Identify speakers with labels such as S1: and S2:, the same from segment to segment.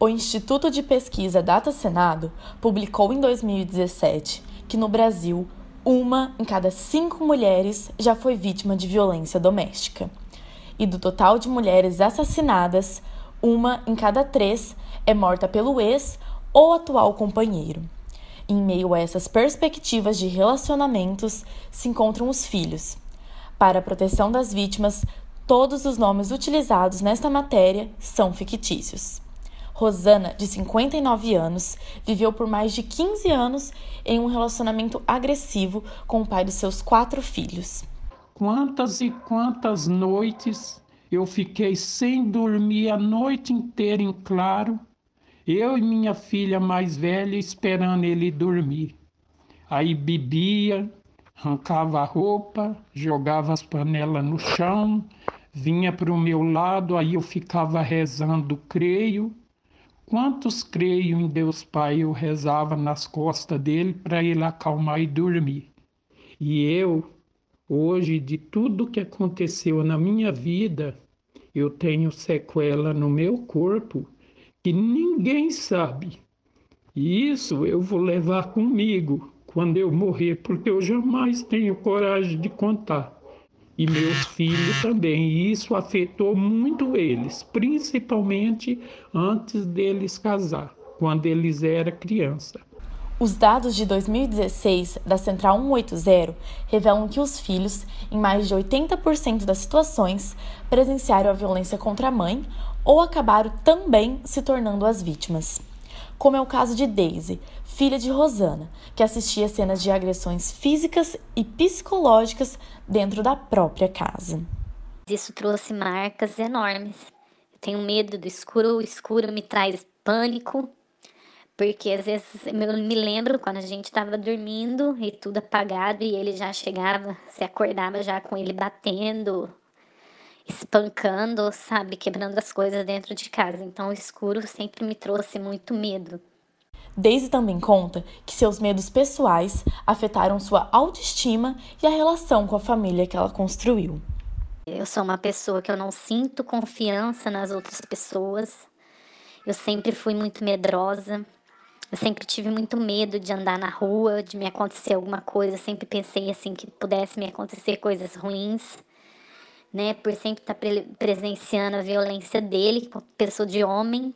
S1: O Instituto de Pesquisa Data Senado publicou em 2017 que no Brasil, uma em cada cinco mulheres já foi vítima de violência doméstica. E do total de mulheres assassinadas, uma em cada três é morta pelo ex ou atual companheiro. Em meio a essas perspectivas de relacionamentos se encontram os filhos. Para a proteção das vítimas, todos os nomes utilizados nesta matéria são fictícios. Rosana, de 59 anos, viveu por mais de 15 anos em um relacionamento agressivo com o pai dos seus quatro filhos.
S2: Quantas e quantas noites eu fiquei sem dormir a noite inteira em claro, eu e minha filha mais velha esperando ele dormir. Aí bebia, arrancava a roupa, jogava as panelas no chão, vinha para o meu lado, aí eu ficava rezando, creio, Quantos creio em Deus Pai eu rezava nas costas dele para ele acalmar e dormir. E eu, hoje, de tudo que aconteceu na minha vida, eu tenho sequela no meu corpo que ninguém sabe. E isso eu vou levar comigo quando eu morrer, porque eu jamais tenho coragem de contar e meus filhos também. E isso afetou muito eles, principalmente antes deles casar, quando eles eram criança.
S1: Os dados de 2016 da Central 180 revelam que os filhos, em mais de 80% das situações, presenciaram a violência contra a mãe ou acabaram também se tornando as vítimas como é o caso de Daisy, filha de Rosana, que assistia cenas de agressões físicas e psicológicas dentro da própria casa.
S3: Isso trouxe marcas enormes. Eu tenho medo do escuro, o escuro me traz pânico, porque às vezes eu me lembro quando a gente estava dormindo e tudo apagado e ele já chegava, se acordava já com ele batendo, espancando, sabe, quebrando as coisas dentro de casa. Então o escuro sempre me trouxe muito medo.
S1: Daisy também conta que seus medos pessoais afetaram sua autoestima e a relação com a família que ela construiu.
S3: Eu sou uma pessoa que eu não sinto confiança nas outras pessoas. Eu sempre fui muito medrosa. Eu sempre tive muito medo de andar na rua, de me acontecer alguma coisa. Eu sempre pensei assim que pudesse me acontecer coisas ruins né, por sempre estar tá pre presenciando a violência dele, pessoa de homem,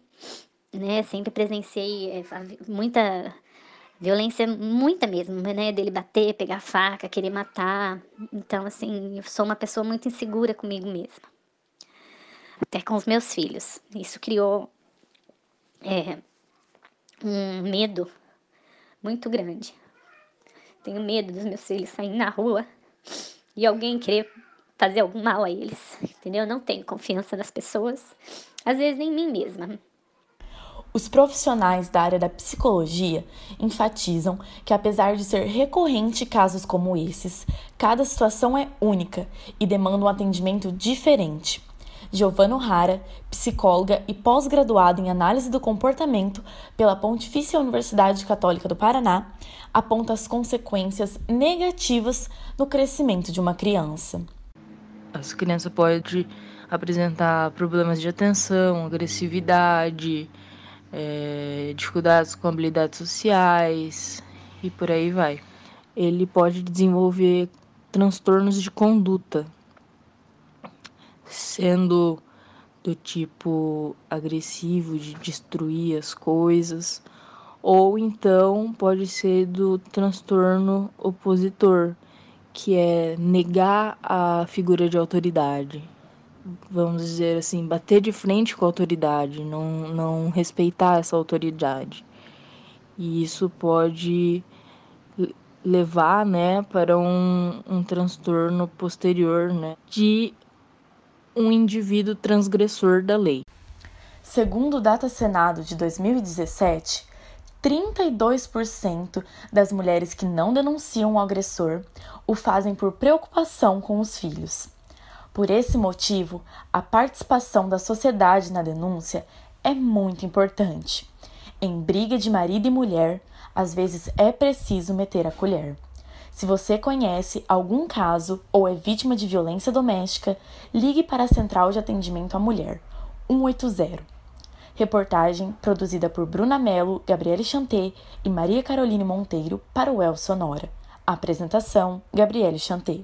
S3: né, sempre presenciei é, muita violência, muita mesmo, né, dele bater, pegar faca, querer matar, então, assim, eu sou uma pessoa muito insegura comigo mesma, até com os meus filhos, isso criou é, um medo muito grande, tenho medo dos meus filhos saírem na rua e alguém querer fazer algum mal a eles, entendeu? Não tenho confiança nas pessoas, às vezes em mim mesma.
S1: Os profissionais da área da psicologia enfatizam que, apesar de ser recorrente casos como esses, cada situação é única e demanda um atendimento diferente. Giovanna Rara, psicóloga e pós-graduada em análise do comportamento pela Pontifícia Universidade Católica do Paraná, aponta as consequências negativas no crescimento de uma criança.
S4: As crianças podem apresentar problemas de atenção, agressividade, é, dificuldades com habilidades sociais e por aí vai. Ele pode desenvolver transtornos de conduta, sendo do tipo agressivo, de destruir as coisas, ou então pode ser do transtorno opositor, que é negar a figura de autoridade. Vamos dizer assim, bater de frente com a autoridade, não, não respeitar essa autoridade. E isso pode levar né, para um, um transtorno posterior né, de um indivíduo transgressor da lei.
S1: Segundo o Data Senado de 2017, 32% das mulheres que não denunciam o agressor o fazem por preocupação com os filhos. Por esse motivo, a participação da sociedade na denúncia é muito importante. Em briga de marido e mulher, às vezes é preciso meter a colher. Se você conhece algum caso ou é vítima de violência doméstica, ligue para a Central de Atendimento à Mulher, 180. Reportagem produzida por Bruna Mello, Gabriele Chanté e Maria Caroline Monteiro para o El Sonora. Apresentação: Gabriele Chanté.